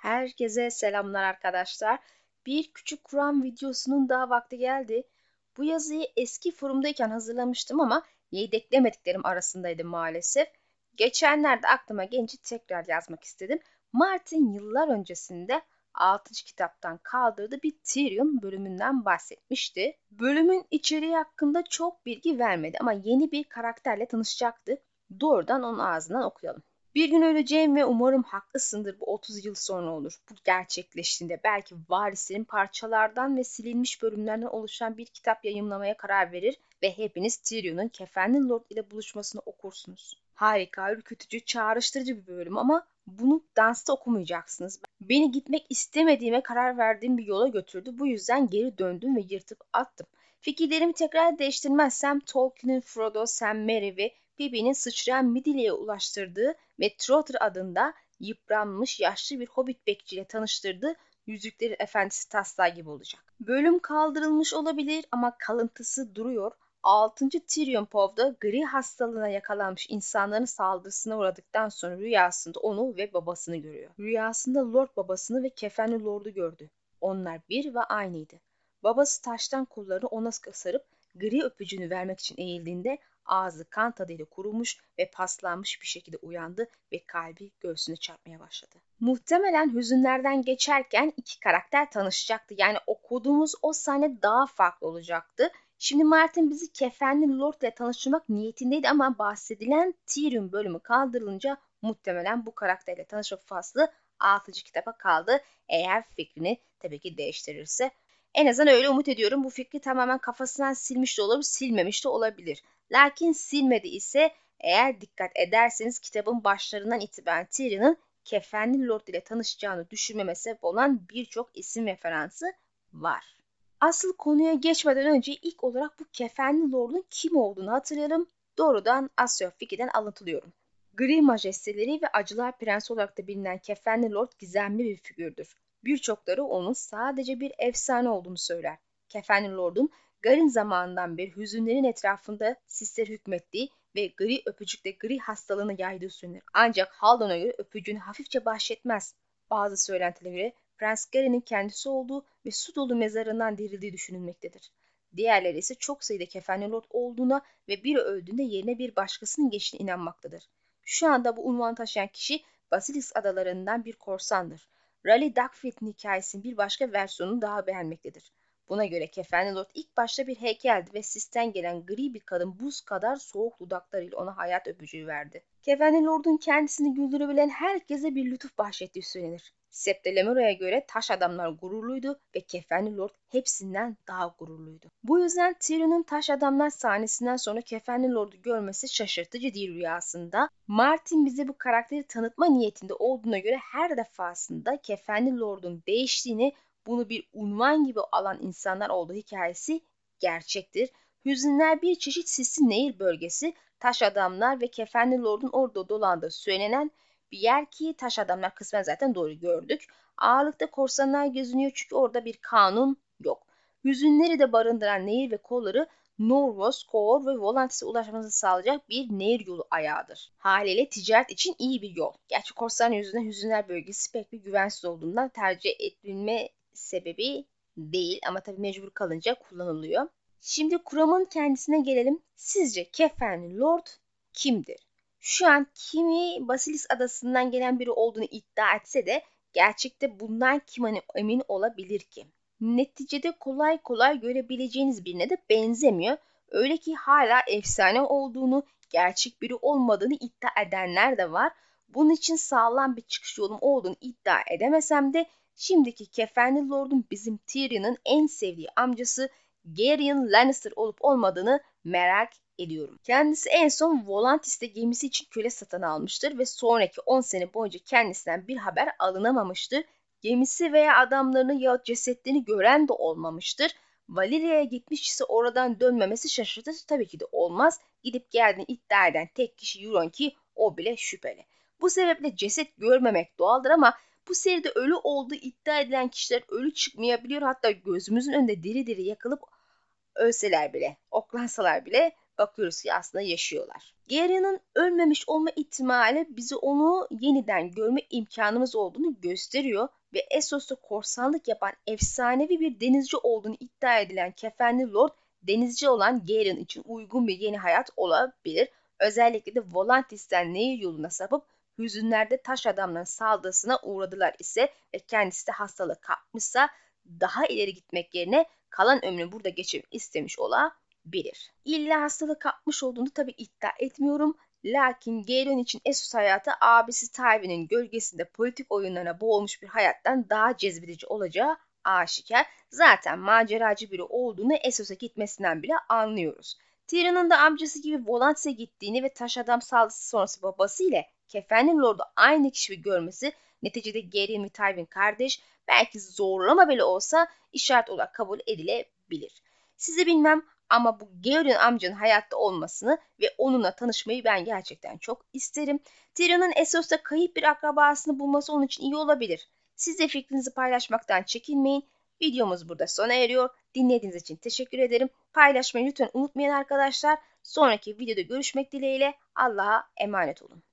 Herkese selamlar arkadaşlar. Bir küçük Kur'an videosunun daha vakti geldi. Bu yazıyı eski forumdayken hazırlamıştım ama yedeklemediklerim arasındaydı maalesef. Geçenlerde aklıma gelince tekrar yazmak istedim. Martin yıllar öncesinde 6. kitaptan kaldırdığı bir Tyrion bölümünden bahsetmişti. Bölümün içeriği hakkında çok bilgi vermedi ama yeni bir karakterle tanışacaktı. Doğrudan onun ağzından okuyalım. Bir gün öleceğim ve umarım haklısındır bu 30 yıl sonra olur. Bu gerçekleştiğinde belki varislerin parçalardan ve silinmiş bölümlerden oluşan bir kitap yayımlamaya karar verir ve hepiniz Tyrion'un kefenli Lord ile buluşmasını okursunuz. Harika, ürkütücü, çağrıştırıcı bir bölüm ama bunu dansta okumayacaksınız. Beni gitmek istemediğime karar verdiğim bir yola götürdü. Bu yüzden geri döndüm ve yırtıp attım. Fikirlerimi tekrar değiştirmezsem Tolkien'in Frodo, Sam, Merry ve Phoebe'nin sıçrayan Midilli'ye ulaştırdığı ve Trotter adında yıpranmış yaşlı bir hobbit bekçiyle tanıştırdığı Yüzüklerin Efendisi taslağı gibi olacak. Bölüm kaldırılmış olabilir ama kalıntısı duruyor. 6. Tyrion Pov'da gri hastalığına yakalanmış insanların saldırısına uğradıktan sonra rüyasında onu ve babasını görüyor. Rüyasında Lord babasını ve kefenli Lord'u gördü. Onlar bir ve aynıydı. Babası taştan kollarını ona sarıp gri öpücüğünü vermek için eğildiğinde ağzı kan tadıyla kurumuş ve paslanmış bir şekilde uyandı ve kalbi göğsüne çarpmaya başladı. Muhtemelen hüzünlerden geçerken iki karakter tanışacaktı. Yani okuduğumuz o sahne daha farklı olacaktı. Şimdi Martin bizi kefenli Lord ile tanıştırmak niyetindeydi ama bahsedilen Tyrion bölümü kaldırılınca muhtemelen bu karakterle tanışma faslı 6. kitaba kaldı. Eğer fikrini tabii ki değiştirirse. En azından öyle umut ediyorum. Bu fikri tamamen kafasından silmiş de olabilir, silmemiş de olabilir. Lakin silmedi ise eğer dikkat ederseniz kitabın başlarından itibaren Tyrion'un kefenli Lord ile tanışacağını düşünmeme sebep olan birçok isim referansı var. Asıl konuya geçmeden önce ilk olarak bu kefenli Lord'un kim olduğunu hatırlayalım. Doğrudan Asya Fiki'den alıntılıyorum. Gri majesteleri ve acılar prensi olarak da bilinen kefenli Lord gizemli bir figürdür. Birçokları onun sadece bir efsane olduğunu söyler. Kefenli Lord'un Garin zamanından beri hüzünlerin etrafında sisler hükmettiği ve gri öpücükle gri hastalığını yaydığı söylenir. Ancak Haldon'a göre öpücüğünü hafifçe bahşetmez. Bazı söylentilere göre Prens Garin'in kendisi olduğu ve su dolu mezarından dirildiği düşünülmektedir. Diğerleri ise çok sayıda kefenli lord olduğuna ve biri öldüğünde yerine bir başkasının geçtiğine inanmaktadır. Şu anda bu unvan taşıyan kişi Basilisk adalarından bir korsandır. Raleigh Duckfield'in hikayesinin bir başka versiyonunu daha beğenmektedir. Buna göre kefenli lord ilk başta bir heykeldi ve sisten gelen gri bir kadın buz kadar soğuk dudaklarıyla ona hayat öpücüğü verdi. Kefenli lordun kendisini güldürebilen herkese bir lütuf bahşettiği söylenir. Septelemero'ya göre taş adamlar gururluydu ve kefenli lord hepsinden daha gururluydu. Bu yüzden Tyrion'un taş adamlar sahnesinden sonra kefenli lordu görmesi şaşırtıcı değil rüyasında. Martin bize bu karakteri tanıtma niyetinde olduğuna göre her defasında kefenli lordun değiştiğini bunu bir unvan gibi alan insanlar olduğu hikayesi gerçektir. Hüzünler bir çeşit sisli nehir bölgesi, taş adamlar ve kefenli lordun orada dolandığı söylenen bir yer ki taş adamlar kısmen zaten doğru gördük. Ağırlıkta korsanlar gözünüyor çünkü orada bir kanun yok. Hüzünleri de barındıran nehir ve kolları Norvos, Kor ve Volantis'e ulaşmanızı sağlayacak bir nehir yolu ayağıdır. Haliyle ticaret için iyi bir yol. Gerçi korsan yüzünden hüzünler bölgesi pek bir güvensiz olduğundan tercih edilme sebebi değil ama tabii mecbur kalınca kullanılıyor. Şimdi kuramın kendisine gelelim. Sizce kefenli lord kimdir? Şu an kimi Basilis adasından gelen biri olduğunu iddia etse de gerçekte bundan kim hani emin olabilir ki? Neticede kolay kolay görebileceğiniz birine de benzemiyor. Öyle ki hala efsane olduğunu, gerçek biri olmadığını iddia edenler de var. Bunun için sağlam bir çıkış yolum olduğunu iddia edemesem de Şimdiki kefenli lordun bizim Tyrion'un en sevdiği amcası Gerion Lannister olup olmadığını merak ediyorum. Kendisi en son Volantis'te gemisi için köle satın almıştır ve sonraki 10 sene boyunca kendisinden bir haber alınamamıştır. Gemisi veya adamlarını ya cesetlerini gören de olmamıştır. Valeria'ya gitmiş ise oradan dönmemesi şaşırtıcı tabii ki de olmaz. Gidip geldiğini iddia eden tek kişi Euron ki o bile şüpheli. Bu sebeple ceset görmemek doğaldır ama bu seride ölü olduğu iddia edilen kişiler ölü çıkmayabiliyor. Hatta gözümüzün önünde diri diri yakılıp ölseler bile, oklansalar bile bakıyoruz ki aslında yaşıyorlar. Garya'nın ölmemiş olma ihtimali bizi onu yeniden görme imkanımız olduğunu gösteriyor ve Essos'ta korsanlık yapan efsanevi bir denizci olduğunu iddia edilen kefenli Lord denizci olan Garen için uygun bir yeni hayat olabilir. Özellikle de Volantis'ten nehir yoluna sapıp hüzünlerde taş adamların saldırısına uğradılar ise ve kendisi de hastalığı kapmışsa daha ileri gitmek yerine kalan ömrünü burada geçirmek istemiş olabilir. İlla hastalığı kapmış olduğunu tabi iddia etmiyorum. Lakin Galen için Essos hayatı abisi Tywin'in gölgesinde politik oyunlarına boğulmuş bir hayattan daha cezbedici olacağı aşikar. Zaten maceracı biri olduğunu Essos'a gitmesinden bile anlıyoruz. Tyrion'un da amcası gibi Volantis'e gittiğini ve taş adam saldırısı sonrası babası ile Kefenli Lord'u aynı kişi görmesi neticede Gerion ve Tywin kardeş belki zorlama bile olsa işaret olarak kabul edilebilir. Sizi bilmem ama bu Gerion amcanın hayatta olmasını ve onunla tanışmayı ben gerçekten çok isterim. Tyrion'un Essos'ta kayıp bir akrabasını bulması onun için iyi olabilir. Siz de fikrinizi paylaşmaktan çekinmeyin. Videomuz burada sona eriyor. Dinlediğiniz için teşekkür ederim. Paylaşmayı lütfen unutmayın arkadaşlar. Sonraki videoda görüşmek dileğiyle Allah'a emanet olun.